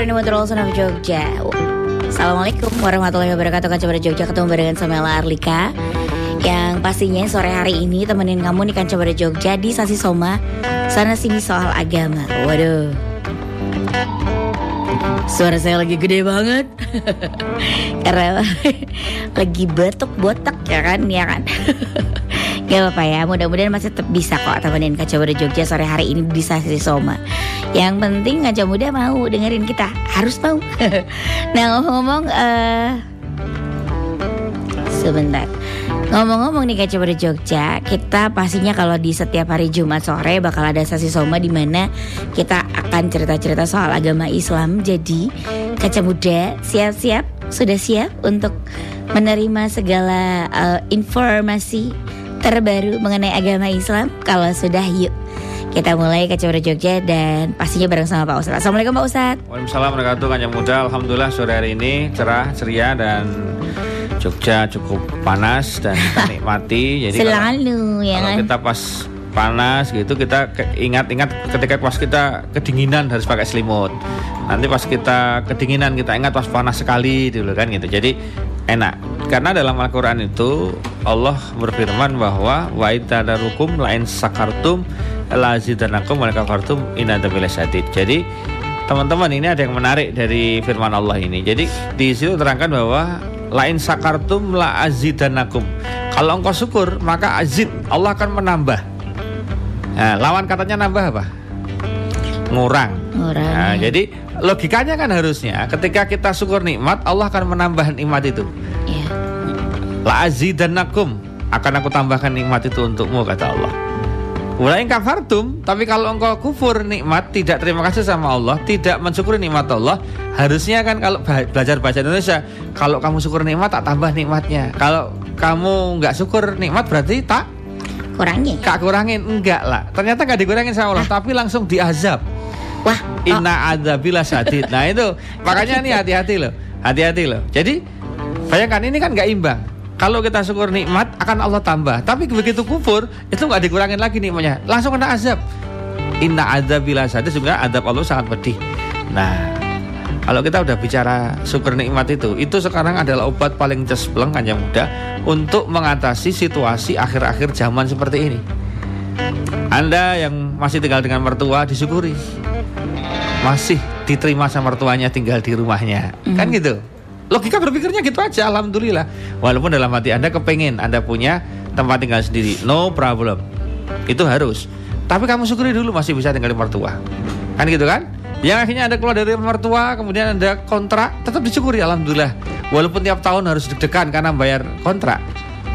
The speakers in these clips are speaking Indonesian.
Jeronimo Terlalu of Jogja. Assalamualaikum warahmatullahi wabarakatuh. Kaca pada Jogja ketemu barengan sama Ella Arlika. Yang pastinya sore hari ini temenin kamu nih Kaca pada Jogja di Sasi Soma. Sana sini soal agama. Waduh. Suara saya lagi gede banget. Karena lagi batuk botak ya kan? Ya kan? Gak apa-apa ya, mudah-mudahan masih tetap bisa kok temenin Kaca Muda Jogja sore hari ini di Sasi Soma Yang penting Kaca Muda mau dengerin kita, harus mau. Nah ngomong-ngomong, uh, sebentar. Ngomong-ngomong nih Kaca Muda Jogja, kita pastinya kalau di setiap hari Jumat sore bakal ada Sasi Soma di mana kita akan cerita-cerita soal agama Islam. Jadi Kaca Muda siap-siap, sudah siap untuk menerima segala uh, informasi terbaru mengenai agama Islam? Kalau sudah yuk kita mulai ke Cibara Jogja dan pastinya bareng sama Pak Ustadz. Assalamualaikum Pak Ustadz. Waalaikumsalam warahmatullahi wabarakatuh. Muda, Alhamdulillah sore hari ini cerah, ceria dan Jogja cukup panas dan kita nikmati. Jadi Selalu kalau, ya kalau kan? kita pas panas gitu kita ingat-ingat ketika pas kita kedinginan harus pakai selimut. Nanti pas kita kedinginan kita ingat pas panas sekali dulu kan gitu. Jadi enak. Karena dalam Al-Qur'an itu Allah berfirman bahwa wa itadarukum lain sakartum lazidanakum wa kafartum inadabilasadid. Jadi teman-teman ini ada yang menarik dari firman Allah ini. Jadi di situ terangkan bahwa lain sakartum la azidanakum. Kalau engkau syukur maka azid Allah akan menambah. Nah, lawan katanya nambah apa? Ngurang. Ngurang. Nah, jadi logikanya kan harusnya ketika kita syukur nikmat Allah akan menambah nikmat itu. Iya. La azidannakum akan aku tambahkan nikmat itu untukmu kata Allah. Walain kafartum, tapi kalau engkau kufur nikmat, tidak terima kasih sama Allah, tidak mensyukuri nikmat Allah, harusnya kan kalau belajar bahasa Indonesia, kalau kamu syukur nikmat tak tambah nikmatnya. Kalau kamu nggak syukur nikmat berarti tak kurangin. Kak kurangin enggak lah. Ternyata nggak dikurangin sama Allah, Hah? tapi langsung diazab. Wah, inna oh. bila sadid. Nah itu makanya nih hati-hati loh, hati-hati loh. Jadi bayangkan ini kan nggak imbang. Kalau kita syukur nikmat akan Allah tambah. Tapi begitu kufur itu nggak dikurangin lagi nikmatnya, langsung kena azab. Inna bila sadid sebenarnya azab Allah sangat pedih. Nah, kalau kita udah bicara syukur nikmat itu, itu sekarang adalah obat paling cespleng yang mudah untuk mengatasi situasi akhir-akhir zaman seperti ini. Anda yang masih tinggal dengan mertua disyukuri. Masih diterima sama mertuanya tinggal di rumahnya. Mm. Kan gitu. Logika berpikirnya gitu aja, alhamdulillah. Walaupun dalam hati Anda kepengen Anda punya tempat tinggal sendiri, no problem. Itu harus. Tapi kamu syukuri dulu masih bisa tinggal di mertua. Kan gitu kan? Yang akhirnya Anda keluar dari mertua, kemudian Anda kontrak, tetap disyukuri alhamdulillah. Walaupun tiap tahun harus deg-degan karena bayar kontrak.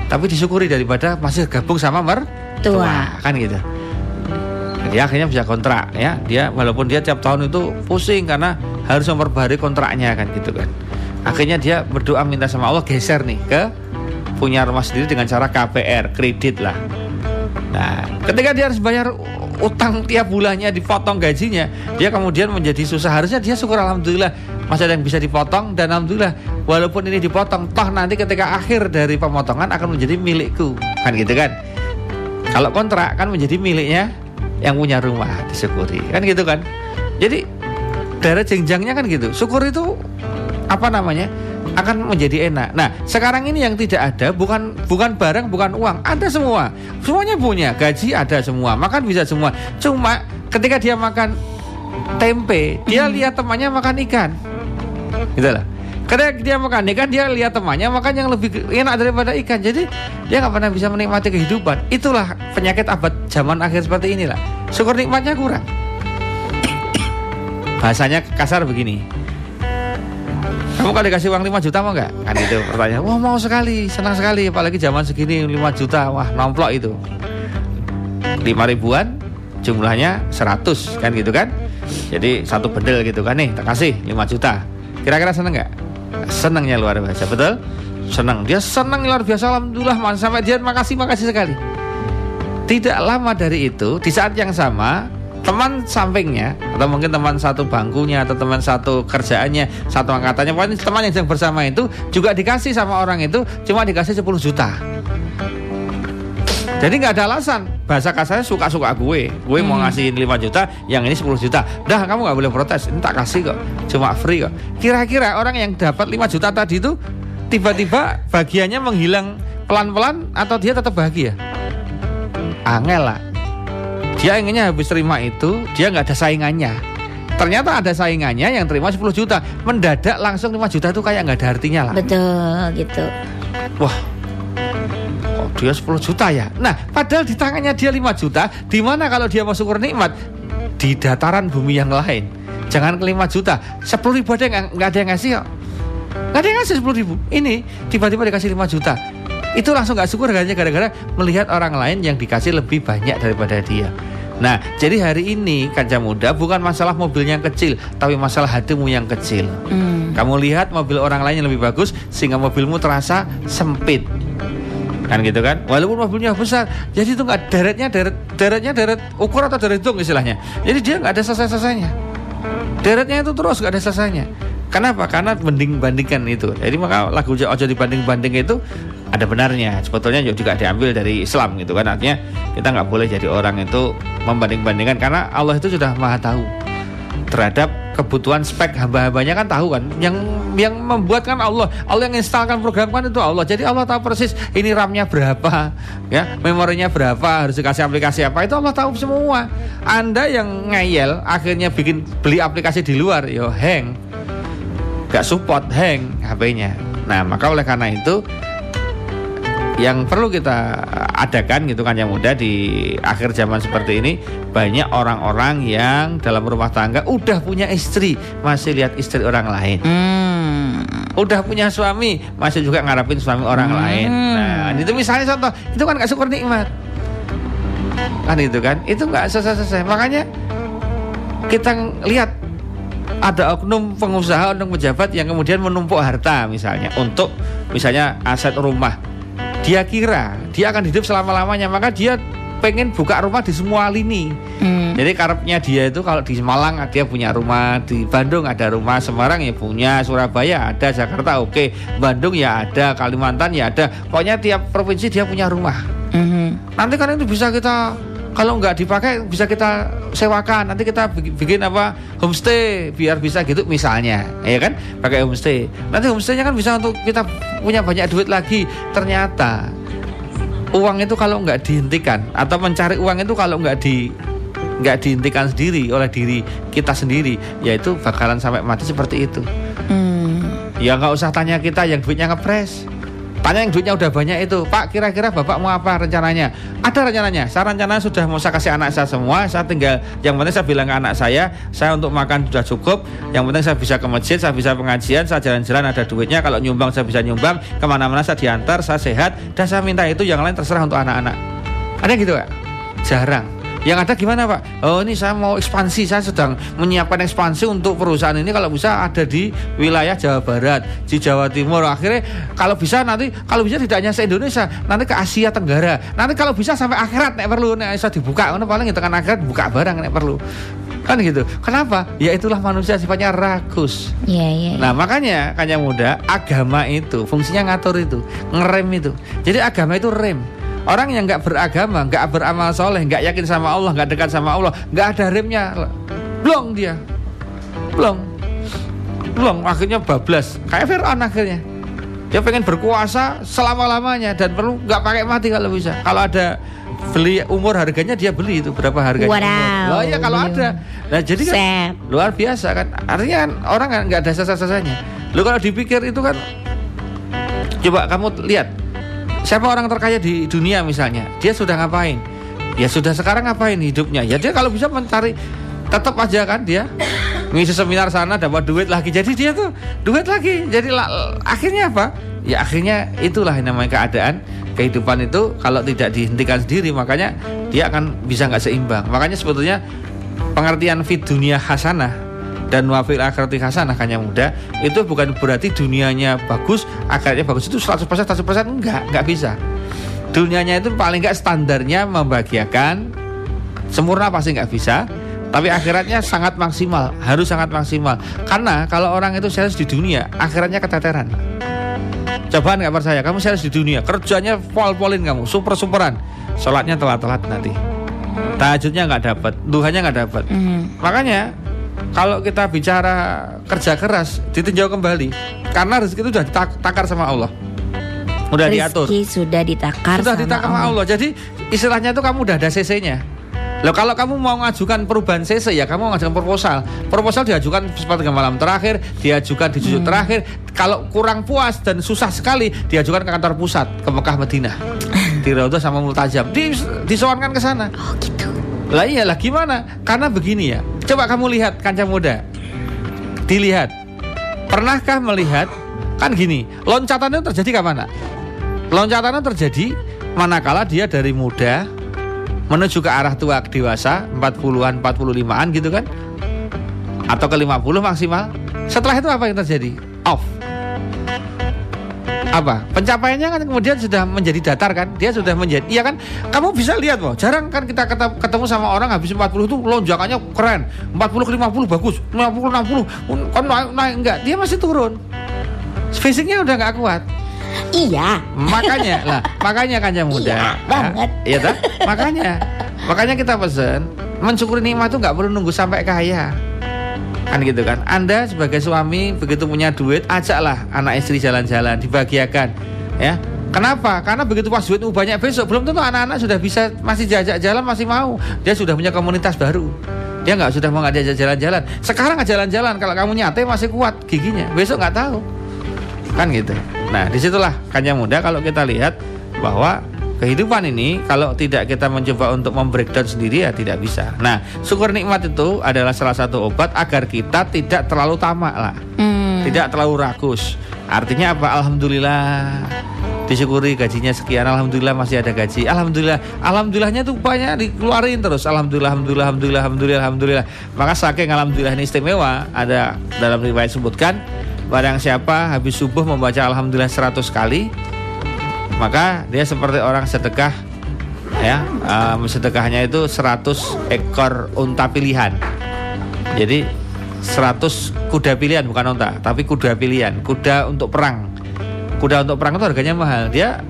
tapi disyukuri daripada masih gabung sama mertua kan gitu dia akhirnya bisa kontrak ya dia walaupun dia tiap tahun itu pusing karena harus memperbarui kontraknya kan gitu kan akhirnya dia berdoa minta sama Allah geser nih ke punya rumah sendiri dengan cara KPR kredit lah. Nah ketika dia harus bayar utang tiap bulannya dipotong gajinya dia kemudian menjadi susah. Harusnya dia syukur alhamdulillah masih ada yang bisa dipotong. Dan alhamdulillah walaupun ini dipotong toh nanti ketika akhir dari pemotongan akan menjadi milikku. Kan gitu kan? Kalau kontrak kan menjadi miliknya yang punya rumah disyukuri. Kan gitu kan? Jadi daerah jenjangnya kan gitu. Syukur itu apa namanya akan menjadi enak. Nah, sekarang ini yang tidak ada bukan bukan barang, bukan uang, ada semua. Semuanya punya, gaji ada semua, makan bisa semua. Cuma ketika dia makan tempe, dia hmm. lihat temannya makan ikan. Gitu lah. Ketika dia makan ikan, dia lihat temannya makan yang lebih enak daripada ikan. Jadi dia nggak pernah bisa menikmati kehidupan. Itulah penyakit abad zaman akhir seperti inilah. Syukur nikmatnya kurang. Bahasanya kasar begini kamu kalau dikasih uang 5 juta mau nggak? Kan itu pertanyaan. Wah mau sekali, senang sekali. Apalagi zaman segini 5 juta, wah nomplok itu. 5 ribuan, jumlahnya 100 kan gitu kan? Jadi satu bedel gitu kan nih, tak kasih 5 juta. Kira-kira seneng nggak? Senangnya luar biasa, betul? Senang, dia senang luar biasa. Alhamdulillah, sampai dia makasih makasih sekali. Tidak lama dari itu, di saat yang sama teman sampingnya atau mungkin teman satu bangkunya atau teman satu kerjaannya satu angkatannya pokoknya teman yang sedang bersama itu juga dikasih sama orang itu cuma dikasih 10 juta. Jadi nggak ada alasan. Bahasa kasarnya suka-suka gue gue hmm. mau ngasih 5 juta yang ini 10 juta. Dah kamu nggak boleh protes. Ini tak kasih kok. Cuma free kok. Kira-kira orang yang dapat 5 juta tadi itu tiba-tiba bagiannya menghilang pelan-pelan atau dia tetap bahagia? Angel lah dia inginnya habis terima itu dia nggak ada saingannya. Ternyata ada saingannya yang terima 10 juta. Mendadak langsung 5 juta itu kayak nggak ada artinya lah. Betul gitu. Wah, kok dia 10 juta ya? Nah, padahal di tangannya dia 5 juta. Di mana kalau dia mau syukur nikmat? Di dataran bumi yang lain. Jangan ke 5 juta, 10 ribu ada yang nggak ada yang ngasih kok. Nggak ada yang ngasih 10 ribu. Ini tiba-tiba dikasih 5 juta itu langsung nggak syukur hanya gara-gara melihat orang lain yang dikasih lebih banyak daripada dia. Nah, jadi hari ini kaca muda bukan masalah mobilnya yang kecil, tapi masalah hatimu yang kecil. Hmm. Kamu lihat mobil orang lain yang lebih bagus sehingga mobilmu terasa sempit. Kan gitu kan? Walaupun mobilnya besar, jadi itu nggak deretnya deret deretnya deret ukur atau deret hitung istilahnya. Jadi dia nggak ada selesai-selesainya. Deretnya itu terus nggak ada selesainya. Kenapa? Karena banding bandingkan itu. Jadi maka lagu ojo dibanding banding itu ada benarnya. Sebetulnya juga diambil dari Islam gitu kan. Artinya kita nggak boleh jadi orang itu membanding-bandingkan karena Allah itu sudah maha tahu terhadap kebutuhan spek hamba-hambanya kan tahu kan yang yang membuat kan Allah Allah yang instalkan program kan itu Allah jadi Allah tahu persis ini RAM-nya berapa ya memorinya berapa harus dikasih aplikasi apa itu Allah tahu semua Anda yang ngeyel akhirnya bikin beli aplikasi di luar yo hang gak support hang HP-nya nah maka oleh karena itu yang perlu kita adakan gitu kan yang muda di akhir zaman seperti ini banyak orang-orang yang dalam rumah tangga udah punya istri masih lihat istri orang lain. Hmm. udah punya suami masih juga ngarapin suami orang hmm. lain. Nah itu misalnya contoh itu kan gak syukur nikmat. Kan itu kan itu nggak selesai-selesai. Makanya kita lihat ada oknum pengusaha, oknum pejabat yang kemudian menumpuk harta misalnya untuk misalnya aset rumah dia kira dia akan hidup selama-lamanya maka dia pengen buka rumah di semua lini. Hmm. Jadi karepnya dia itu kalau di Malang dia punya rumah, di Bandung ada rumah, Semarang ya punya, Surabaya ada, Jakarta oke, Bandung ya ada, Kalimantan ya ada. Pokoknya tiap provinsi dia punya rumah. Hmm. Nanti kan itu bisa kita kalau nggak dipakai bisa kita sewakan. Nanti kita bikin apa? Homestay biar bisa gitu misalnya ya kan? Pakai homestay. Nanti homestaynya kan bisa untuk kita punya banyak duit lagi. Ternyata uang itu kalau nggak dihentikan atau mencari uang itu kalau nggak di nggak dihentikan sendiri oleh diri kita sendiri yaitu bakalan sampai mati seperti itu. Hmm. ya nggak usah tanya kita yang duitnya ngepres Tanya yang duitnya udah banyak itu, Pak kira-kira Bapak mau apa rencananya? Ada rencananya, saya rencana sudah mau saya kasih anak saya semua, saya tinggal, yang penting saya bilang ke anak saya, saya untuk makan sudah cukup, yang penting saya bisa ke masjid, saya bisa pengajian, saya jalan-jalan ada duitnya, kalau nyumbang saya bisa nyumbang, ke mana-mana saya diantar, saya sehat, dan saya minta itu yang lain terserah untuk anak-anak. Ada gitu ya? Jarang. Yang ada gimana Pak? Oh ini saya mau ekspansi, saya sedang menyiapkan ekspansi untuk perusahaan ini kalau bisa ada di wilayah Jawa Barat, di Jawa Timur. Akhirnya kalau bisa nanti kalau bisa tidak hanya se Indonesia, nanti ke Asia Tenggara. Nanti kalau bisa sampai akhirat nek perlu nek bisa dibuka, karena paling itu kan akhirat buka barang nek perlu. Kan gitu. Kenapa? Ya itulah manusia sifatnya rakus. Iya, iya. Nah makanya kanya muda agama itu fungsinya ngatur itu ngerem itu. Jadi agama itu rem. Orang yang nggak beragama, nggak beramal soleh, nggak yakin sama Allah, nggak dekat sama Allah, nggak ada remnya, blong dia, blong, blong. Akhirnya bablas, kayak Fir'aun akhirnya. Dia pengen berkuasa selama lamanya dan perlu nggak pakai mati kalau bisa. Kalau ada beli umur harganya dia beli itu berapa harganya? Wow. Loh ya kalau Beli. ada. Nah jadi kan Set. luar biasa kan. Artinya kan orang kan nggak ada sasa-sasanya. Lu kalau dipikir itu kan coba kamu lihat siapa orang terkaya di dunia misalnya? Dia sudah ngapain? Ya sudah sekarang ngapain hidupnya? Ya dia kalau bisa mencari tetap aja kan dia ngisi seminar sana dapat duit lagi. Jadi dia tuh duit lagi. Jadi la- akhirnya apa? Ya akhirnya itulah yang namanya keadaan. Kehidupan itu kalau tidak dihentikan sendiri makanya dia akan bisa nggak seimbang. Makanya sebetulnya pengertian fit dunia hasanah dan wafil akhirati hasanah yang muda itu bukan berarti dunianya bagus akhiratnya bagus. Itu 100% 100% enggak enggak bisa. Dunianya itu paling enggak standarnya membahagiakan sempurna pasti nggak bisa tapi akhiratnya sangat maksimal harus sangat maksimal. Karena kalau orang itu serius di dunia akhiratnya keteteran. Coba nggak percaya kamu serius di dunia kerjanya pol-polin kamu super superan sholatnya telat-telat nanti. Tahajudnya nggak dapat duhanya nggak dapat. Mhm. Makanya kalau kita bicara kerja keras ditinjau kembali karena rezeki itu sudah ditakar sama Allah. Udah diatur. Rizki sudah ditakar Sudah sama ditakar sama Allah. Allah. Jadi istilahnya itu kamu udah ada CC-nya. Loh kalau kamu mau mengajukan perubahan CC ya kamu mengajukan proposal. Proposal diajukan sepertiga malam terakhir, diajukan di Hmm. jujur terakhir. Kalau kurang puas dan susah sekali diajukan ke kantor pusat ke Mekah Madinah. di Raudhah sama Multajam. Di, disowankan ke sana. Oh gitu. Lah iyalah gimana? Karena begini ya. Coba kamu lihat kancah muda. Dilihat. Pernahkah melihat kan gini, loncatan itu terjadi kapan nak? Loncatan itu terjadi manakala dia dari muda menuju ke arah tua dewasa 40-an 45-an gitu kan atau ke 50 maksimal setelah itu apa yang terjadi off apa? Pencapaiannya kan kemudian sudah menjadi datar kan? Dia sudah menjadi iya kan? Kamu bisa lihat loh jarang kan kita ketemu, sama orang habis 40 itu lonjakannya keren. 40 ke 50 bagus 50 60 kan naik, naik enggak. Dia masih turun. Fisiknya udah nggak kuat. Iya. makanya lah makanya kan yang muda. Iya, banget. iya tak makanya. Makanya kita pesen mensyukuri nikmat itu nggak perlu nunggu sampai kaya kan gitu kan. Anda sebagai suami begitu punya duit ajaklah anak istri jalan-jalan dibahagiakan ya. Kenapa? Karena begitu pas duitmu banyak besok belum tentu anak-anak sudah bisa masih jajak jalan masih mau. Dia sudah punya komunitas baru. Dia nggak sudah mau nggak diajak jalan-jalan. Sekarang jalan-jalan kalau kamu nyate masih kuat giginya. Besok nggak tahu. Kan gitu. Nah di situlah kanya muda kalau kita lihat bahwa kehidupan ini kalau tidak kita mencoba untuk membreakdown sendiri ya tidak bisa. Nah syukur nikmat itu adalah salah satu obat agar kita tidak terlalu tamak lah, Hmm. tidak terlalu rakus. Artinya apa? Alhamdulillah disyukuri gajinya sekian alhamdulillah masih ada gaji alhamdulillah alhamdulillahnya tuh banyak dikeluarin terus alhamdulillah alhamdulillah alhamdulillah alhamdulillah alhamdulillah maka saking alhamdulillah ini istimewa ada dalam riwayat sebutkan barang siapa habis subuh membaca alhamdulillah 100 kali maka dia seperti orang sedekah ya um, sedekahnya itu 100 ekor unta pilihan. Jadi 100 kuda pilihan bukan unta tapi kuda pilihan kuda untuk perang. Kuda untuk perang itu harganya mahal. Dia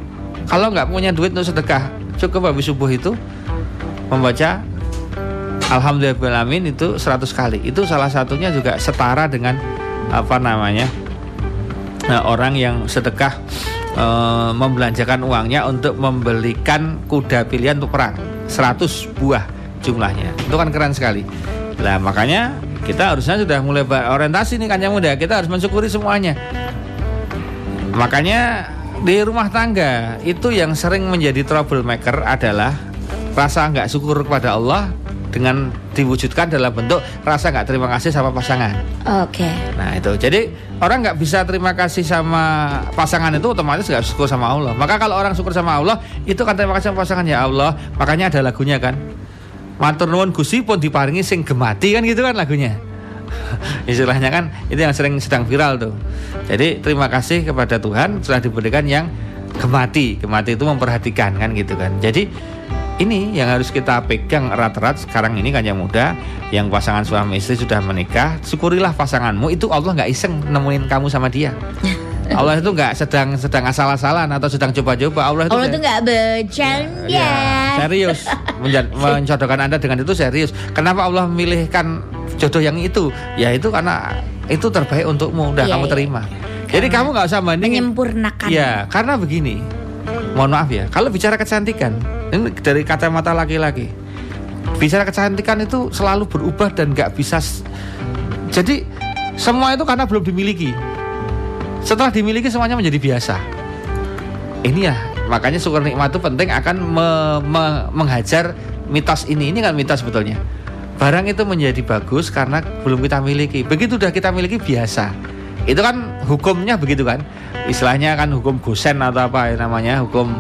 kalau nggak punya duit untuk sedekah cukup habis subuh itu membaca Alhamdulillahirobbilalamin itu 100 kali. Itu salah satunya juga setara dengan apa namanya nah, orang yang sedekah eh, membelanjakan uangnya untuk membelikan kuda pilihan untuk perang. 100 buah jumlahnya. Itu kan keren sekali. Lah makanya kita harusnya sudah mulai orientasi nih kan yang muda. Kita harus mensyukuri semuanya. Makanya di rumah tangga itu yang sering menjadi troublemaker adalah rasa nggak syukur kepada Allah dengan diwujudkan dalam bentuk rasa nggak terima kasih sama pasangan. Oke. Nah itu jadi orang nggak bisa terima kasih sama pasangan itu otomatis nggak syukur sama Allah. Maka kalau orang syukur sama Allah itu kan terima kasih sama pasangan ya Allah. Makanya ada lagunya kan. Matur nuwun Gusti pun diparingi sing gemati kan gitu kan lagunya. Istilahnya kan itu yang sering sedang viral tuh. Jadi terima kasih kepada Tuhan sudah diberikan yang gemati. Gemati itu memperhatikan kan gitu kan. Jadi ini yang harus kita pegang erat-erat sekarang ini kan yang muda yang pasangan suami istri sudah menikah. Syukurilah pasanganmu. Itu Allah nggak iseng nemuin kamu sama dia. Allah itu nggak sedang sedang asal-asalan atau sedang coba-coba. Allah itu Allah tuh nggak bercanda. Ya, serius. Menja- menjodohkan anda dengan itu serius. Kenapa Allah memilihkan jodoh yang itu? Ya itu karena itu terbaik untukmu. Udah Iya, kamu iya. terima. Jadi kamu nggak usah bandingin. Menyempurnakan. Ya, karena begini. Mohon maaf ya, kalau bicara kecantikan, ini dari kacamata laki-laki. Bicara kecantikan itu selalu berubah dan nggak bisa. Jadi semua itu karena belum dimiliki. Setelah dimiliki semuanya menjadi biasa. Ini ya, makanya syukur nikmat itu penting akan me- me- menghajar mitos ini. Ini kan mitos sebetulnya. Barang itu menjadi bagus karena belum kita miliki. Begitu udah kita miliki biasa. Itu kan hukumnya begitu kan. Istilahnya kan hukum gosen atau apa ya namanya, hukum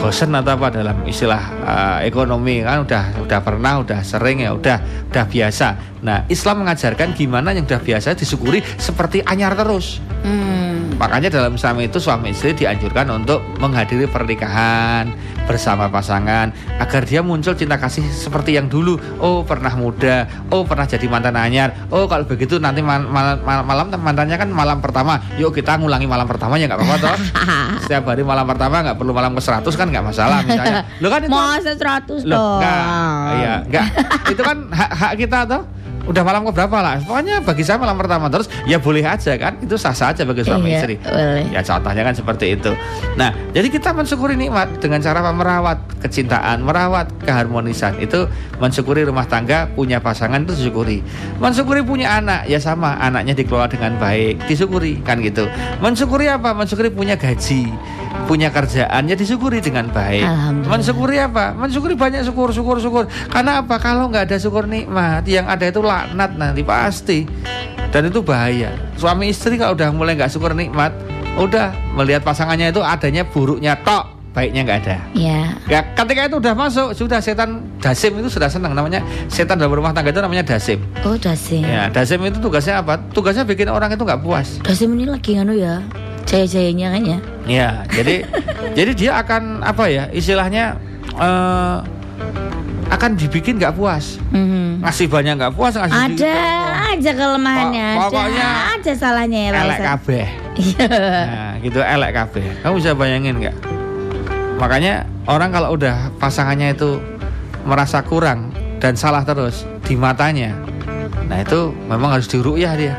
gosen atau apa dalam istilah eh, ekonomi kan udah udah pernah, udah sering ya, udah udah biasa. Nah, Islam mengajarkan gimana yang udah biasa disyukuri seperti anyar terus. Hmm. Makanya dalam Islam itu suami istri dianjurkan untuk menghadiri pernikahan bersama pasangan agar dia muncul cinta kasih seperti yang dulu. Oh pernah muda, oh pernah jadi mantan anyar. Oh kalau begitu nanti mal- mal- mal- malam mantannya kan malam pertama. Yuk kita ngulangi malam pertamanya nggak apa-apa toh. Setiap hari malam pertama nggak perlu malam ke 100 kan nggak masalah misalnya. Lo kan itu Masa 100 Loh, enggak. Iya, enggak. itu kan hak-hak kita tuh. Udah malam ke berapa lah? Pokoknya bagi saya malam pertama terus ya boleh aja kan. Itu sah-sah aja bagi suami Iya, istri. boleh. Ya contohnya kan seperti itu. Nah, jadi kita mensyukuri nikmat dengan cara apa? merawat kecintaan, merawat keharmonisan. Itu mensyukuri rumah tangga punya pasangan itu disyukuri. Mensyukuri punya anak ya sama, anaknya dikelola dengan baik, disyukuri kan gitu. Mensyukuri apa? Mensyukuri punya gaji, punya kerjaan ya disyukuri dengan baik. Mensyukuri apa? Mensyukuri banyak syukur, syukur, syukur. Karena apa? Kalau nggak ada syukur nikmat, yang ada itu laknat nanti pasti. Dan itu bahaya. Suami istri kalau udah mulai nggak syukur nikmat, udah melihat pasangannya itu adanya buruknya tok, baiknya nggak ada. Ya. Ya, ketika itu udah masuk, sudah setan dasim itu sudah senang namanya setan dalam rumah tangga itu namanya dasim. Oh, Dasim. Ya, dasim itu tugasnya apa? Tugasnya bikin orang itu nggak puas. Dasim ini lagi nganu ya. Jaya-jayanya kan ya. Ya, jadi jadi dia akan apa ya? Istilahnya eh, akan dibikin nggak puas. Mhm. Ngasih banyak nggak puas, ngasih Ada aja kelemahannya. Pok- pokoknya ada aja salahnya ya elek kabeh. Iya. Nah, gitu elek kabeh. Kamu bisa bayangin nggak? Makanya orang kalau udah pasangannya itu merasa kurang dan salah terus di matanya, nah itu memang harus dirukyah dia,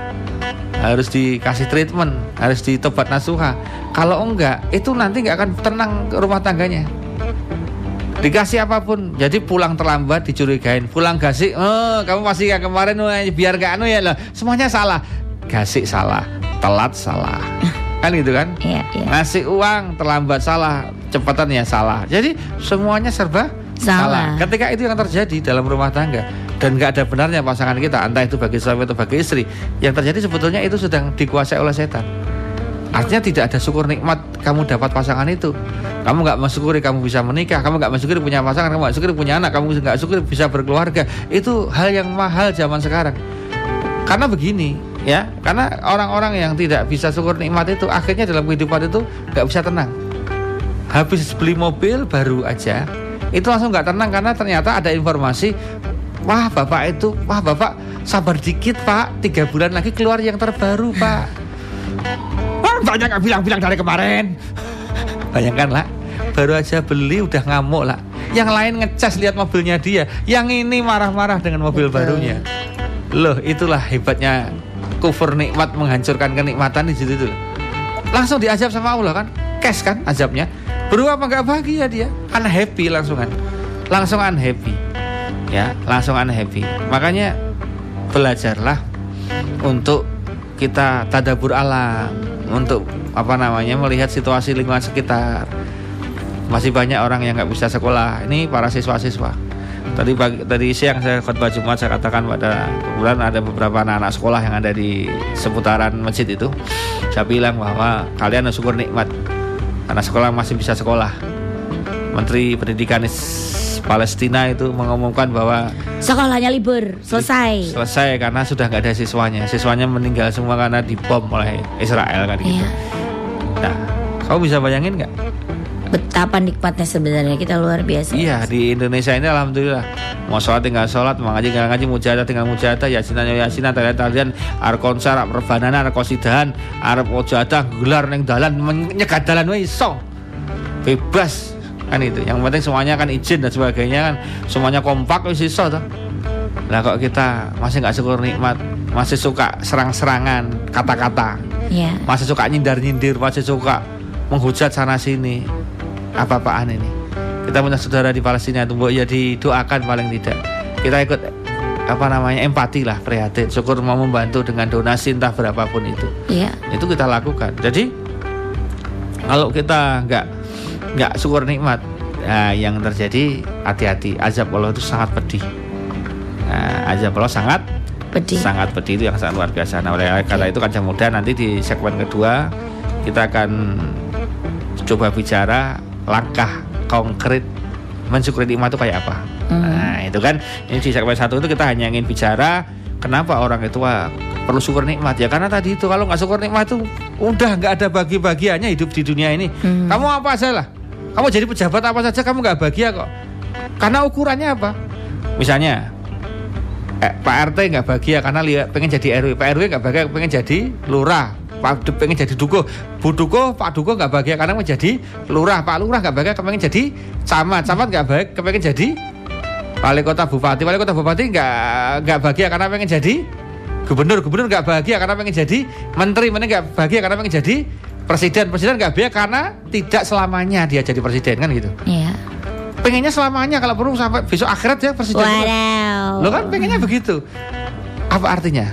harus dikasih treatment, harus ditobat nasuha. Kalau enggak, itu nanti nggak akan tenang rumah tangganya. Dikasih apa pun, jadi pulang terlambat dicurigain, pulang gasik, oh kamu masih kayak kemarin, wah, biar gak anu ya loh, semuanya salah, gasik salah, telat salah, kan gitu kan? Iya, iya. Ngasih uang terlambat salah, cepatan ya salah. Jadi semuanya serba Salah. Ketika itu yang terjadi dalam rumah tangga dan nggak ada benarnya pasangan kita, entah itu bagi suami atau bagi istri, yang terjadi sebetulnya itu sedang dikuasai oleh setan. Artinya tidak ada syukur nikmat kamu dapat pasangan itu. Kamu nggak mensyukuri kamu bisa menikah, kamu nggak mensyukuri punya pasangan, kamu nggak syukuri punya anak, kamu nggak syukuri bisa berkeluarga. Itu hal yang mahal zaman sekarang. Karena begini, ya, karena orang-orang yang tidak bisa syukur nikmat itu akhirnya dalam kehidupan itu nggak bisa tenang. Habis beli mobil baru aja, itu langsung nggak tenang karena ternyata ada informasi, wah bapak itu, wah bapak sabar dikit pak, tiga bulan lagi keluar yang terbaru pak. Wah banyak yang bilang-bilang dari kemarin. Bayangkan lah, baru aja beli udah ngamuk lah. Yang lain ngecas lihat mobilnya dia, yang ini marah-marah dengan mobil Betul. barunya. Loh, itulah hebatnya kufur nikmat menghancurkan kenikmatan di situ tuh. Langsung diazab sama Allah kan? Cash kan azabnya. Berubah apa nggak bahagia dia? Unhappy langsungan. Langsung unhappy. Ya, langsung unhappy. Makanya belajarlah untuk kita tadabur alam, untuk apa namanya melihat situasi lingkungan sekitar. Masih banyak orang yang nggak bisa sekolah. Ini para siswa-siswa. Tadi pagi, tadi siang saya khotbah Jumat saya katakan pada bulan ada beberapa anak-anak sekolah yang ada di seputaran masjid itu. Saya bilang bahwa kalian harus syukur nikmat karena sekolah masih bisa sekolah. Menteri Pendidikan Palestina itu mengumumkan bahwa sekolahnya libur selesai. selesai karena sudah nggak ada siswanya. Siswanya meninggal semua karena dibom oleh Israel kan gitu. Iya. nah kamu bisa bayangin nggak? Betapa nikmatnya sebenarnya. Kita luar biasa. Iya di Indonesia ini alhamdulillah. Mau sholat tinggal sholat mau ngaji tinggal ngaji mujahadah tinggal mujahadah yasinan ya yasinan talian talian arep konser arep rebanana arep kosidahan arep gelar neng dalan menyegat dalan wae iso. Bebas kan itu. Yang penting semuanya kan izin dan sebagainya kan. Semuanya kompak wis iso toh. Lah kok kita masih nggak syukur nikmat masih suka serang-serangan kata-kata. Iya. masih suka nyindir-nyindir masih suka menghujat sana sini apa-apaan ini. Kita punya saudara di Palestina itu ya didoakan paling tidak. Kita ikut apa namanya empati lah prihatin. Syukur mau membantu dengan donasi entah berapapun itu. Iya. itu kita lakukan. Jadi kalau kita nggak nggak syukur nikmat nah, yang terjadi hati-hati azab Allah itu sangat pedih nah, azab Allah sangat Pedih. sangat pedih itu yang sangat luar biasa. Nah, oleh karena itu kan mudah nanti di segmen kedua kita akan coba bicara langkah konkret mensyukuri nikmat itu kayak apa. Hmm. Nah, itu kan ini di segmen satu itu kita hanya ingin bicara kenapa orang itu wah, perlu syukur nikmat ya karena tadi itu kalau nggak syukur nikmat itu udah nggak ada bagi-bagiannya hidup di dunia ini. Hmm. Kamu apa aja lah. Kamu jadi pejabat apa saja kamu nggak bahagia kok. Karena ukurannya apa? Misalnya eh, Pak RT nggak bahagia karena lihat pengen jadi RW, Pak RW nggak bahagia pengen jadi lurah, Pak pengen jadi dukuh, Bu Dukuh, Pak Dukuh nggak bahagia karena mau jadi lurah, Pak Lurah nggak bahagia pengen jadi camat, camat nggak bahagia pengen jadi wali kota bupati, wali kota bupati nggak nggak bahagia karena pengen jadi gubernur, gubernur nggak bahagia karena pengen jadi menteri, menteri nggak bahagia karena pengen jadi presiden, presiden nggak bahagia karena tidak selamanya dia jadi presiden kan gitu. Iya. Pengennya selamanya kalau perlu sampai besok akhirat ya presiden. Wadaw. Lo kan pengennya begitu. Apa artinya?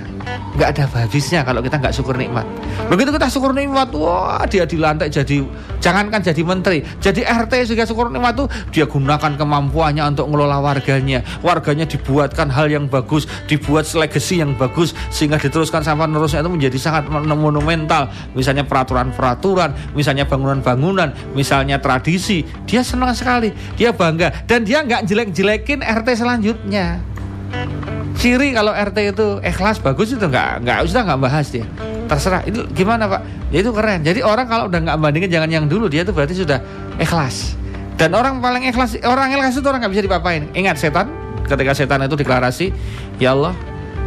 Nggak ada habisnya kalau kita nggak syukur nikmat. Begitu kita syukur nikmat, wah dia dilantik jadi jangankan jadi menteri, jadi RT juga syukur nikmat tuh dia gunakan kemampuannya untuk ngelola warganya. Warganya dibuatkan hal yang bagus, dibuat legacy yang bagus sehingga diteruskan sampai penerusnya itu menjadi sangat mon- monumental. Misalnya peraturan-peraturan, misalnya bangunan-bangunan, misalnya tradisi. Dia senang sekali, dia bangga dan dia nggak jelek-jelekin RT selanjutnya ciri kalau RT itu ikhlas bagus itu nggak nggak usah nggak bahas dia. Terserah. Itu gimana pak? Ya itu keren. Jadi orang kalau udah nggak bandingin jangan yang dulu dia itu berarti sudah ikhlas. Dan orang paling ikhlas orang ikhlas itu orang nggak bisa dipapain. Ingat setan ketika setan itu deklarasi ya Allah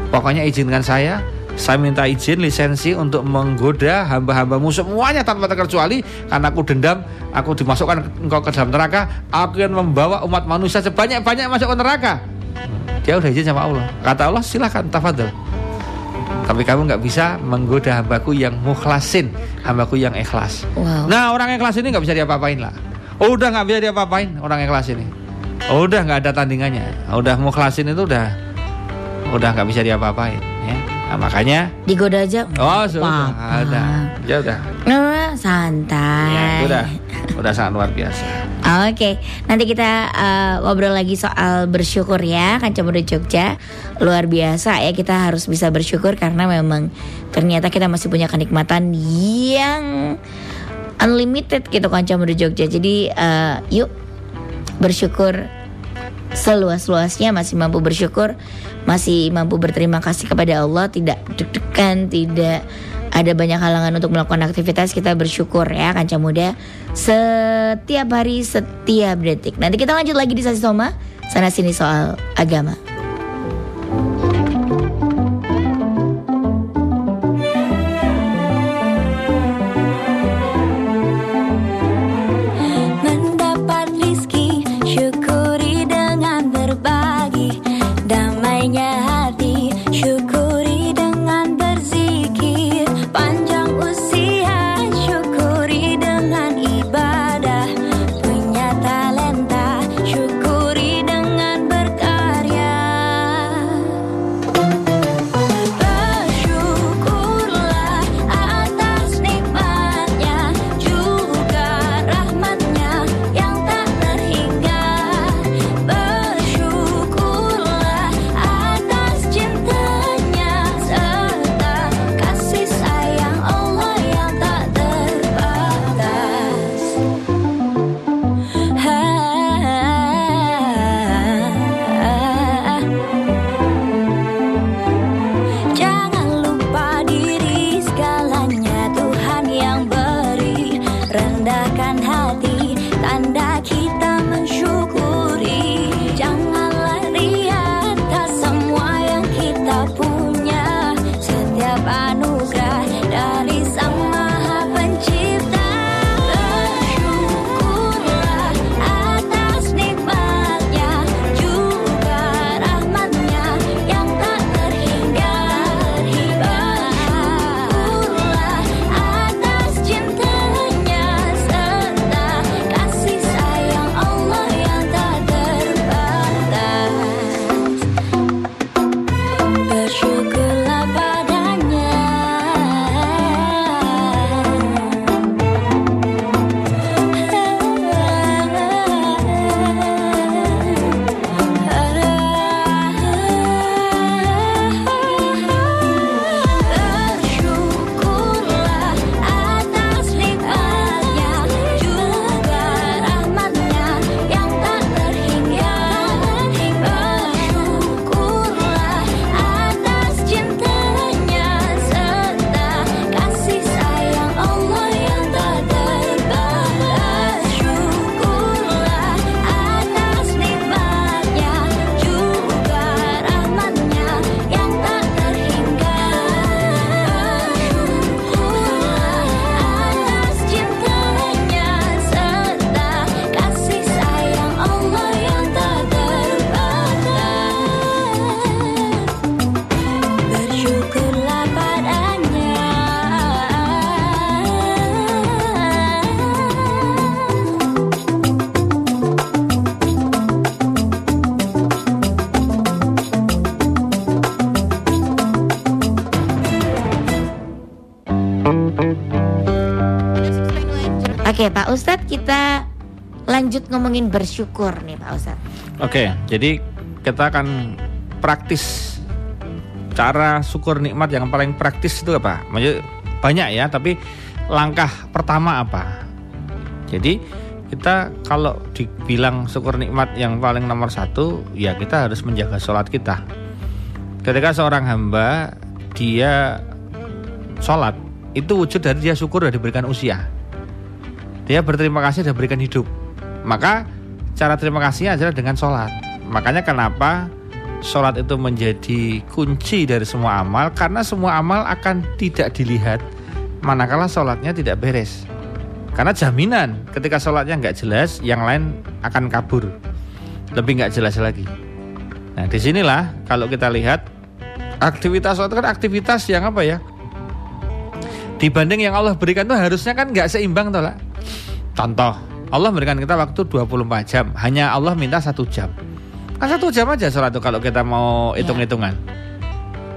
pokoknya izinkan saya saya minta izin lisensi untuk menggoda hamba-hambamu semuanya tanpa terkecuali karena aku dendam aku dimasukkan engkau ke dalam neraka aku akan membawa umat manusia sebanyak-banyak masuk ke neraka dia udah izin sama Allah. Kata Allah silahkan tafadhol tapi kamu nggak bisa menggoda hambaku yang mukhlasin hambaku yang ikhlas. Wow. nah orang ikhlas ini nggak bisa diapa-apain lah. Udah nggak bisa diapa-apain orang ikhlas ini. Udah nggak ada tandingannya. Udah mukhlasin itu udah udah nggak bisa diapa-apain ya. Nah, makanya Digoda aja. oh sudah. Ada. ya udah. Nah, santai. ya, udah. Udah sangat luar biasa Oke, nanti kita uh, ngobrol lagi soal bersyukur ya, Kanca Muda Jogja. Luar biasa ya, kita harus bisa bersyukur karena memang ternyata kita masih punya kenikmatan yang unlimited gitu Kanca Muda Jogja. Jadi uh, yuk bersyukur seluas-luasnya masih mampu bersyukur, masih mampu berterima kasih kepada Allah, tidak deg-degan, tidak ada banyak halangan untuk melakukan aktivitas kita bersyukur ya Kanca Muda setiap hari setiap detik. Nanti kita lanjut lagi di sesi Soma sana sini soal agama. Oke Pak Ustadz kita lanjut ngomongin bersyukur nih Pak Ustadz. Oke, jadi kita akan praktis cara syukur nikmat yang paling praktis itu apa? Banyak ya, tapi langkah pertama apa? Jadi kita kalau dibilang syukur nikmat yang paling nomor satu, ya kita harus menjaga sholat kita. Ketika seorang hamba dia sholat, itu wujud dari dia syukur sudah diberikan usia. Dia berterima kasih sudah diberikan hidup. Maka cara terima kasihnya adalah dengan sholat. Makanya kenapa sholat itu menjadi kunci dari semua amal karena semua amal akan tidak dilihat manakala sholatnya tidak beres. Karena jaminan ketika sholatnya nggak jelas, yang lain akan kabur, lebih nggak jelas lagi. Nah di sinilah kalau kita lihat aktivitas sholat kan aktivitas yang apa ya? Dibanding yang Allah berikan tuh harusnya kan nggak seimbang toh lah. Contoh, Allah memberikan kita waktu 24 jam, hanya Allah minta satu jam. Kan satu jam aja sholat tuh kalau kita mau Ya. hitung-hitungan.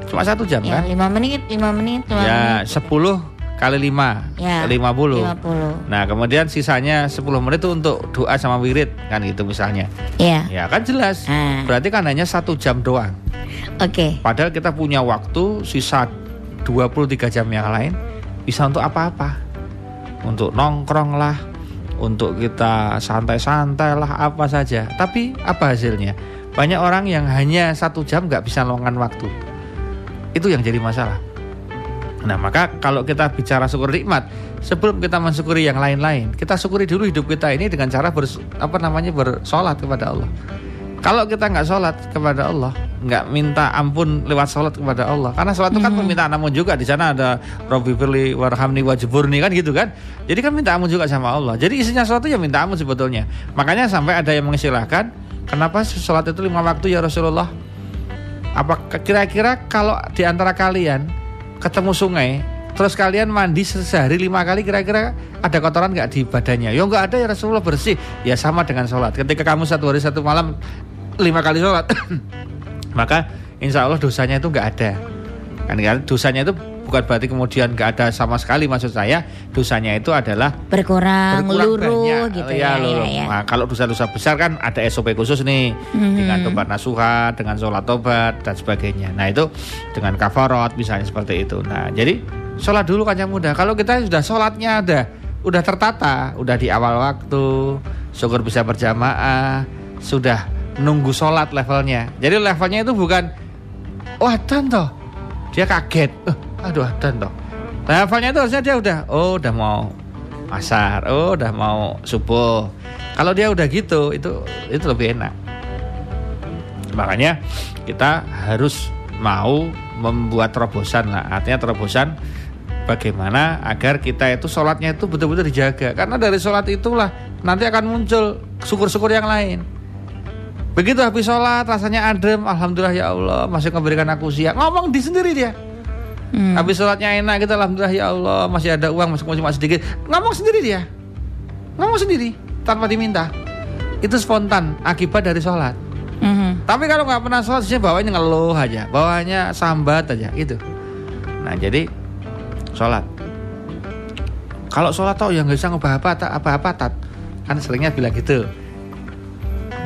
Cuma satu jam Ya kan? lima menit, lima menit, lima Ya menit. 10 kali 5 Ya, 50. 50. Nah kemudian sisanya 10 menit itu untuk doa sama wirid kan gitu misalnya. Ya, Ya kan jelas. Ah. Berarti kan hanya satu jam doang. oke. Padahal kita punya waktu sisa 23 jam yang lain bisa untuk apa-apa. Untuk nongkrong lah, untuk kita santai-santai lah apa saja. Tapi apa hasilnya? Banyak orang yang hanya satu jam nggak bisa luangkan waktu. Itu yang jadi masalah. Nah maka kalau kita bicara syukur nikmat Sebelum kita mensyukuri yang lain-lain Kita syukuri dulu hidup kita ini dengan cara bers, apa namanya bersolat kepada Allah Kalau kita nggak sholat kepada Allah nggak minta ampun lewat sholat kepada Allah. Karena sholat itu kan permintaan ampun juga. Di sana ada Robbi firli warhamni wajiburni kan gitu kan? Jadi kan minta ampun juga sama Allah. Jadi isinya sholat itu ya minta ampun sebetulnya. Makanya sampai ada yang mengistilahkan Kenapa sholat itu lima waktu ya Rasulullah? Apa kira-kira kalau di antara kalian ketemu sungai terus kalian mandi se- sehari lima kali kira-kira ada kotoran nggak di badannya? Ya nggak ada ya Rasulullah bersih. Ya sama dengan sholat. Ketika kamu satu hari satu malam lima kali sholat maka insya Allah dosanya itu nggak ada kan kan dosanya itu bukan berarti kemudian nggak ada sama sekali maksud saya dosanya itu adalah Berkurang, berkurang luruh banyak. gitu ya, ya. luruh. ya, ya. Nah, kalau dosa-dosa besar kan ada SOP khusus nih Mhm. dengan tobat nasuha, dengan sholat tobat dan sebagainya. Nah itu dengan kafarot misalnya seperti itu. Nah jadi sholat dulu kan yang mudah. Kalau kita sudah sholatnya ada, udah tertata, udah di awal waktu, syukur bisa berjamaah, sudah nunggu sholat levelnya. Jadi levelnya itu bukan, wah dan toh, dia kaget, "Eh, aduh dan toh. Levelnya itu harusnya dia udah, oh udah mau asar, oh udah mau subuh. Kalau dia udah gitu, itu itu lebih enak. Makanya kita harus mau membuat terobosan lah. Artinya terobosan bagaimana agar kita itu sholatnya itu betul-betul dijaga. Karena dari sholat itulah nanti akan muncul syukur-syukur yang lain. Begitu habis sholat rasanya adem, alhamdulillah ya Allah masih memberikan aku siang. Ngomong di sendiri dia. Hmm. Habis sholatnya enak kita alhamdulillah ya Allah masih ada uang masih cuma sedikit. Ngomong sendiri dia. Ngomong sendiri tanpa diminta. Itu spontan akibat dari sholat. Mhm. Tapi kalau nggak pernah sholat, sih bawahnya ngeluh aja, bawahnya sambat aja, gitu. Nah jadi sholat. Kalau sholat tau ya nggak bisa tak apa apa tat. Kan seringnya bilang gitu.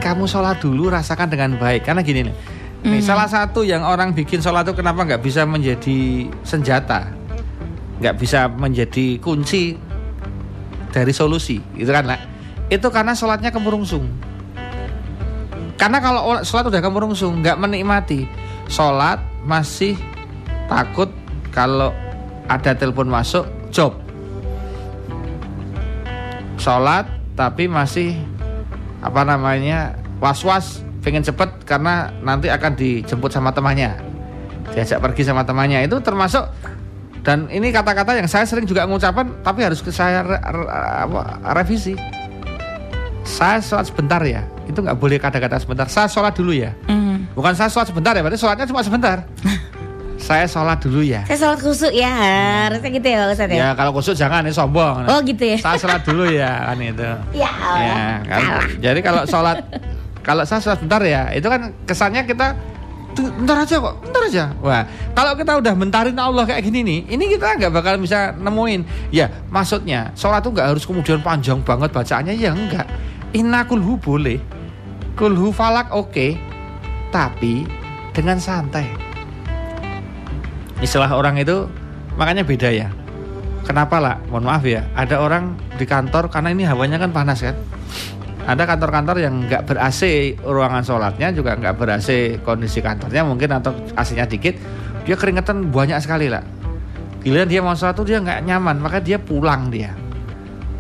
Kamu sholat dulu rasakan dengan baik karena gini nih. Nih, Hmm. salah satu yang orang bikin sholat itu kenapa nggak bisa menjadi senjata, nggak bisa menjadi kunci dari solusi, itu kan lah. Itu karena sholatnya kemurungsung. Karena kalau sholat udah kemurungsung, nggak menikmati. Sholat masih takut kalau ada telepon masuk, job. Sholat tapi masih apa namanya was-was, pengen cepet karena nanti akan dijemput sama temannya, diajak pergi sama temannya. Itu termasuk dan ini kata-kata yang saya sering juga mengucapkan tapi harus ke saya re- re- apa, revisi. Saya sholat sebentar ya. Itu nggak boleh kata-kata sebentar. Saya sholat dulu ya. Mhm. bukan saya sholat sebentar ya berarti sholatnya cuma sebentar saya sholat dulu ya Saya sholat khusuk ya harusnya gitu ya Pak Ustadz ya. ya kalau kusut jangan ini sombong Oh gitu ya. saya sholat dulu ya kan itu Ya Allah. ya kan jadi kalau sholat kalau saya sholat sebentar ya itu kan kesannya kita Tuh, Ntar aja kok, ntar aja. Wah, kalau kita udah mentarin Allah kayak gini nih, ini kita nggak bakal bisa nemuin. Ya, maksudnya sholat tuh nggak harus kemudian panjang banget bacaannya ya enggak. Inna kulhu boleh, kulhu falak oke, tapi dengan santai. Istilah orang itu makanya beda ya. Kenapa lah? Mohon maaf ya. Ada orang di kantor karena ini hawanya kan panas kan. Ada kantor-kantor yang nggak ber AC ruangan sholatnya juga nggak ber AC kondisi kantornya mungkin atau AC-nya dikit. Dia keringetan banyak sekali lah. Giliran dia mau sholat tuh dia nggak nyaman, maka dia pulang dia.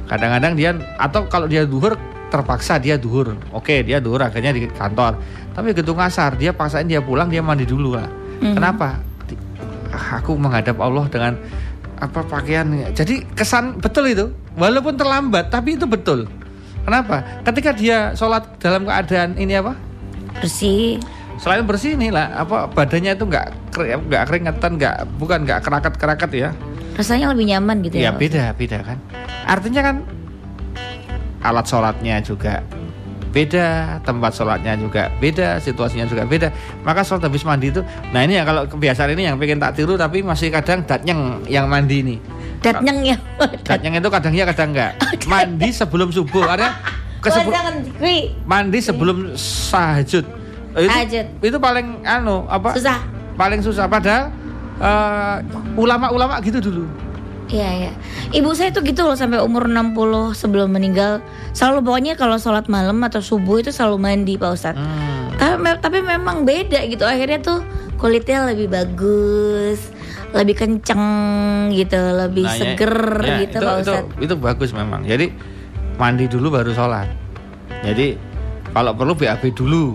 Kadang-kadang dia atau kalau dia duhur terpaksa dia duhur. Oke, dia duhur akhirnya di kantor. Tapi begitu ngasar, dia paksain dia pulang, dia mandi dulu lah. Mhm. Kenapa? Aku menghadap Allah dengan apa pakaian. Jadi kesan betul itu. Walaupun terlambat, tapi itu betul. Kenapa? Ketika dia sholat dalam keadaan ini apa? Bersih. Selain bersih nih lah, apa badannya itu nggak kering- nggak keringetan, nggak bukan nggak kerakat kerakat ya? Rasanya lebih nyaman gitu Ya ya. beda beda kan. Artinya kan alat sholatnya juga beda, tempat sholatnya juga beda, situasinya juga beda. Maka sholat habis mandi itu, nah ini ya kalau kebiasaan ini yang pengen tak tiru tapi masih kadang datnyeng yang mandi nih. Datnyeng ya. Datnyeng itu kadang ya kadang enggak. Mandi sebelum subuh, karena Wah, kesebel- jangan Kwi. mandi sebelum sahajud. Itu, itu paling anu apa? Susah. Paling susah padahal eh, ulama-ulama gitu dulu. Iya ya. Ibu saya tuh gitu loh sampai umur 60 sebelum meninggal selalu pokoknya kalau sholat malam atau subuh itu selalu mandi Pak Ustadz. Hmm. Tapi, me- tapi memang beda gitu akhirnya tuh kulitnya lebih bagus, lebih kenceng gitu, lebih Nah, ya- seger ya, gitu itu, Pak itu, Ustadz. itu bagus memang. Jadi mandi dulu baru sholat. Jadi kalau perlu BAB dulu,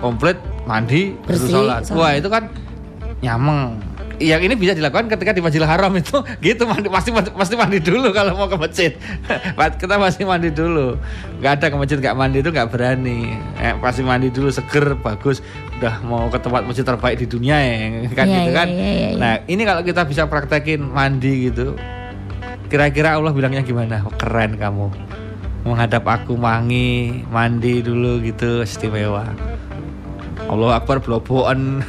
komplit mandi baru Bersih, sholat. sholat. Wah itu kan nyameng. Yang ini bisa dilakukan ketika di Masjidil Haram itu gitu mandi pasti pasti mandi dulu kalau mau ke masjid. Kita pasti mandi dulu. nggak ada ke masjid nggak mandi itu nggak berani. Eh, pasti mandi dulu seger bagus. Udah mau ke tempat masjid terbaik di dunia ya kan Iya, gitu iya, kan. iya, iya, iya. Nah ini kalau kita bisa praktekin mandi gitu, kira-kira Allah bilangnya gimana? Oh, keren kamu menghadap aku mangi mandi dulu gitu istimewa. Allah Akbar bloboan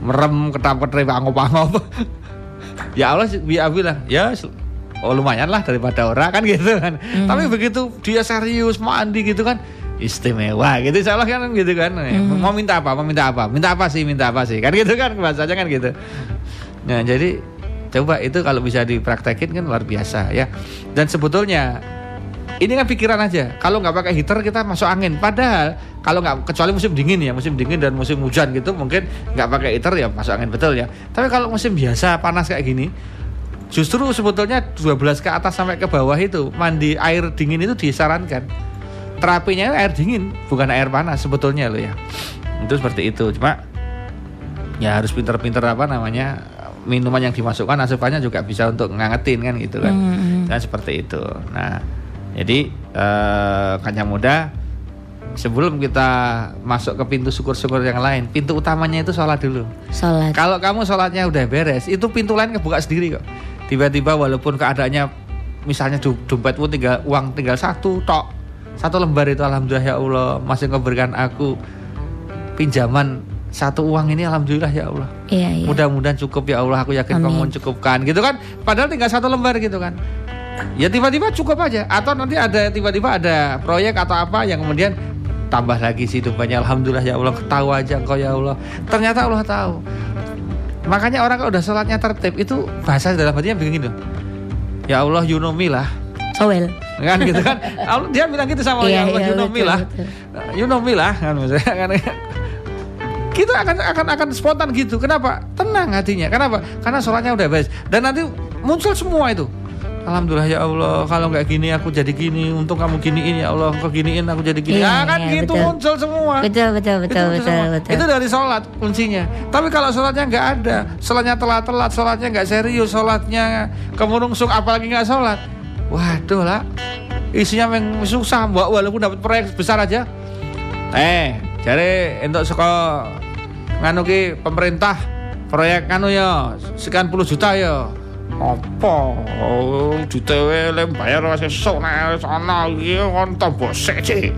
merem ketap ketrip angop angop. ya Allah dia bilang ya sel- oh lumayan lah daripada orang kan gitu kan. Hmm. Tapi begitu dia serius mandi gitu kan istimewa gitu salah kan gitu kan Hmm. mau minta apa mau minta apa minta apa sih minta apa sih kan gitu kan bahasanya kan gitu nah jadi coba itu kalau bisa dipraktekin kan luar biasa ya dan sebetulnya ini kan pikiran aja. Kalau nggak pakai heater kita masuk angin. Padahal kalau nggak kecuali musim dingin ya, musim dingin dan musim hujan gitu mungkin nggak pakai heater ya masuk angin betul ya. Tapi kalau musim biasa panas kayak gini, justru sebetulnya 12 ke atas sampai ke bawah itu mandi air dingin itu disarankan. Terapinya air dingin bukan air panas sebetulnya loh ya. Itu seperti itu. Cuma ya harus pinter-pinter apa namanya minuman yang dimasukkan asupannya juga bisa untuk ngangetin kan gitu kan. Hmm. Kan seperti itu. Nah, jadi eh, kanya muda sebelum kita masuk ke pintu syukur-syukur yang lain, pintu utamanya itu sholat dulu. Sholat. Kalau kamu sholatnya udah beres, itu pintu lain kebuka sendiri kok. Tiba-tiba walaupun keadaannya misalnya do- dompetmu tinggal uang tinggal satu tok, satu lembar itu alhamdulillah ya Allah masih memberikan aku pinjaman satu uang ini alhamdulillah ya Allah. Iya iya. Mudah-mudahan cukup ya Allah, aku yakin kamu Amin. mencukupkan gitu kan. Padahal tinggal satu lembar gitu kan. Ya tiba-tiba cukup aja. Atau nanti ada tiba-tiba ada proyek atau apa yang kemudian tambah lagi sih banyak alhamdulillah ya Allah tahu aja engkau ya Allah. Ternyata Allah tahu. Makanya orang kalau udah sholatnya tertib itu bahasa dalam hatinya begini loh. Ya Allah you know me lah. Sowel. kan gitu kan? Dia bilang gitu sama Allah, Iya, ya Allah iya, you know me lah. you know me lah kan maksudnya kan? Kita akan akan akan spontan gitu. Kenapa? Tenang hatinya. Kenapa? Karena sholatnya udah beres dan nanti muncul semua itu Alhamdulillah ya Allah. Kalau nggak gini aku jadi gini. Untung kamu giniin ya Allah. Kau giniin aku jadi gini. Iya, kan iya, gitu betul. muncul semua. Betul betul betul itu, betul semua. betul. itu dari sholat kuncinya. Tapi kalau sholatnya nggak ada sholatnya telat-telat sholatnya nggak serius sholatnya kemurungsung apalagi nggak sholat. Waduh lah. Isinya yang susah mbak walaupun dapat proyek besar aja. Eh jadi untuk sekolah nganu ki pemerintah proyek nganu ya sekian puluh juta ya apa oh, ditewe le bayar wis nek sana iki kon tombok sik Cik.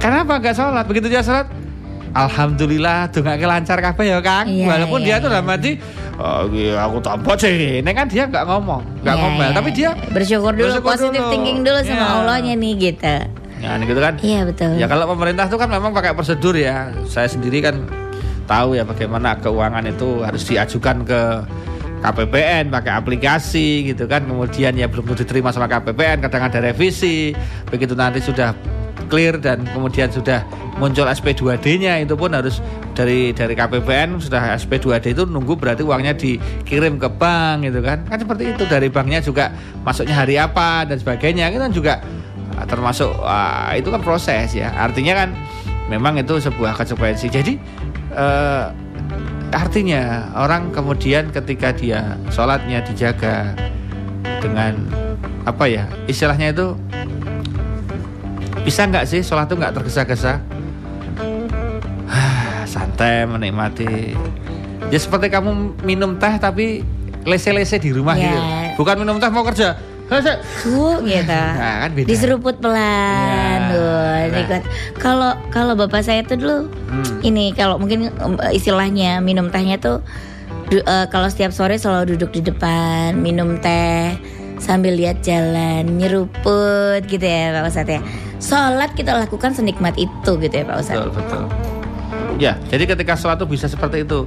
Kenapa nggak sholat? Begitu dia sholat, Alhamdulillah dongake lancar kabeh ya Kang. Iya, Walaupun iya, dia tuh iya. dalam hati oh iya aku tambah sih. Ini kan dia nggak ngomong, nggak Iya, ngomel, iya. tapi dia bersyukur dulu, bersyukur positive dulu. thinking dulu sama Iya. Allahnya nih gitu. ya gitu kan. Iya betul. Ya kalau pemerintah itu kan memang pakai prosedur ya. Saya sendiri kan tahu ya bagaimana keuangan itu harus diajukan ke KPPN pakai aplikasi gitu kan. Kemudian ya belum diterima sama KPPN, kadang ada revisi. Begitu nanti sudah clear dan kemudian sudah muncul SP2D-nya itu pun harus dari dari KPPN sudah SP2D itu nunggu berarti uangnya dikirim ke bank gitu kan. Kan seperti itu dari banknya juga masuknya hari apa dan sebagainya itu kan juga Ah, termasuk ah, itu kan proses ya artinya kan memang itu sebuah konsekuensi jadi eh, artinya orang kemudian ketika dia sholatnya dijaga dengan apa ya istilahnya itu bisa nggak sih sholat itu nggak tergesa-gesa? Ah, santai menikmati. Ya seperti kamu minum teh tapi lese-lese di rumah Ya. gitu. Bukan minum teh mau kerja Lese. Tuh gitu. Nah, kan beda. Diseruput pelan. Tuh, Nah. nikmat. Kalau kalau bapak saya tuh dulu Hmm. ini kalau mungkin um, istilahnya minum tehnya tuh du- eh, kalau setiap sore selalu duduk di depan minum teh sambil lihat jalan nyeruput gitu ya Pak Ustadz ya. Sholat kita lakukan senikmat itu gitu ya Pak Ustadz. Betul, betul. Ya, jadi ketika sholat tuh bisa seperti itu.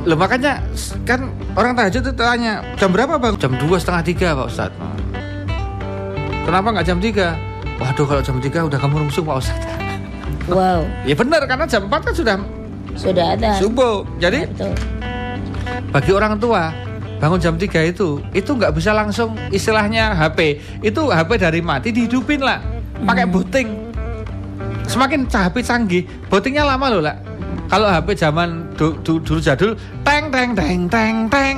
Loh makanya kan orang tahajud itu tanya jam berapa bang? Jam dua setengah tiga Pak Ustadz. Kenapa nggak jam 3? Waduh kalau jam 3 udah kamu rungsung Pak Ustadz. Wow, Ya benar karena jam 4 kan sudah sudah ada. subuh. Jadi Betul. bagi orang tua bangun jam 3 itu itu nggak bisa langsung istilahnya HP itu HP dari mati dihidupin lah pakai booting semakin HP canggih bootingnya lama loh lah kalau HP zaman du- du- dulu jadul teng teng teng teng teng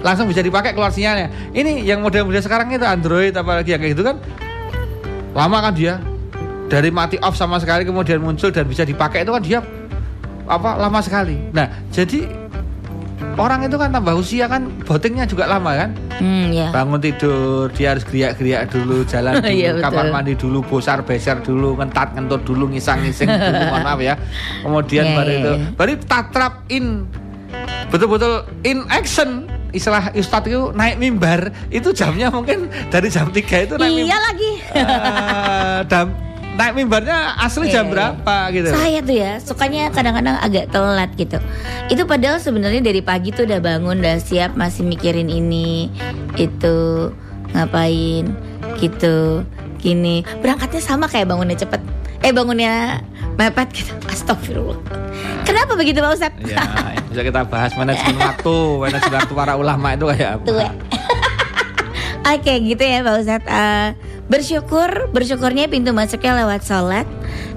langsung bisa dipakai keluar sinyalnya. Ini yang model-model sekarang itu Android apalagi yang kayak gitu kan. Lama kan dia. Dari mati off sama sekali kemudian muncul dan bisa dipakai itu kan dia apa lama sekali. Nah jadi orang itu kan tambah usia kan bootingnya juga lama kan. Hmm, ya. bangun tidur dia harus geriak-geriak dulu jalan dulu Iya, betul. kamar mandi dulu bosar beser dulu ngentat ngentut dulu ngisang-ngising dulu mohon maaf ya. Kemudian Iya, baru iya, itu iya. baru tatrap in. Betul-betul in action istilah Ustadz itu naik mimbar itu jamnya mungkin dari jam 3 itu naik Iya mimbar lagi. Dam- naik mimbarnya asli jam iya. berapa gitu Saya tuh ya sukanya kadang-kadang agak telat gitu. Itu padahal sebenarnya dari pagi tuh udah bangun, udah siap, masih mikirin ini, itu, ngapain, gitu, gini. Berangkatnya sama kayak bangunnya cepet. Eh bangunnya mepet gitu. Astagfirullah. Kenapa begitu Pak Ustadz? ya bisa kita bahas manajemen waktu manajemen waktu para ulama itu kayak apa ya. Oke gitu ya Pak Ustadz Eh, Bersyukur Bersyukurnya pintu masuknya lewat sholat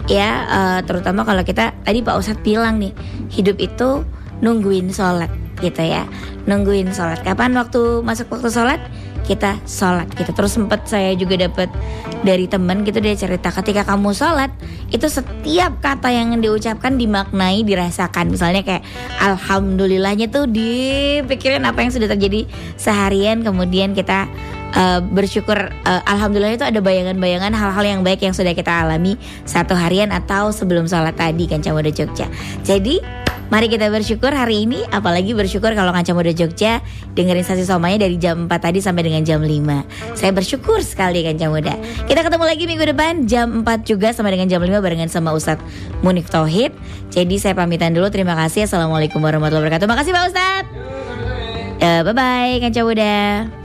Ya eh, Terutama kalau kita Tadi Pak Ustadz bilang nih Hidup itu nungguin sholat Gitu ya Nungguin sholat Kapan waktu masuk waktu sholat kita sholat gitu terus sempet saya juga dapat dari teman gitu dia cerita ketika kamu sholat itu setiap kata yang diucapkan dimaknai dirasakan. Misalnya kayak alhamdulillahnya tuh dipikirin apa yang sudah terjadi seharian. Kemudian kita eh, bersyukur eh, alhamdulillah itu ada bayangan-bayangan hal-hal yang baik yang sudah kita alami satu harian atau sebelum sholat tadi kan Muda Jogja. Jadi Mari kita bersyukur hari ini Apalagi bersyukur kalau Kanca Muda Jogja Dengerin stasi somanya dari jam 4 tadi sampai dengan jam 5 Saya bersyukur sekali Kanca Muda. Kita ketemu lagi minggu depan Jam 4 juga sama dengan jam 5 Barengan sama Ustadz Munif Tauhid. Jadi saya pamitan dulu Terima kasih. Assalamualaikum warahmatullahi wabarakatuh. Makasih Pak Ustadz. Eh, Bye-bye Kanca Muda. Jogja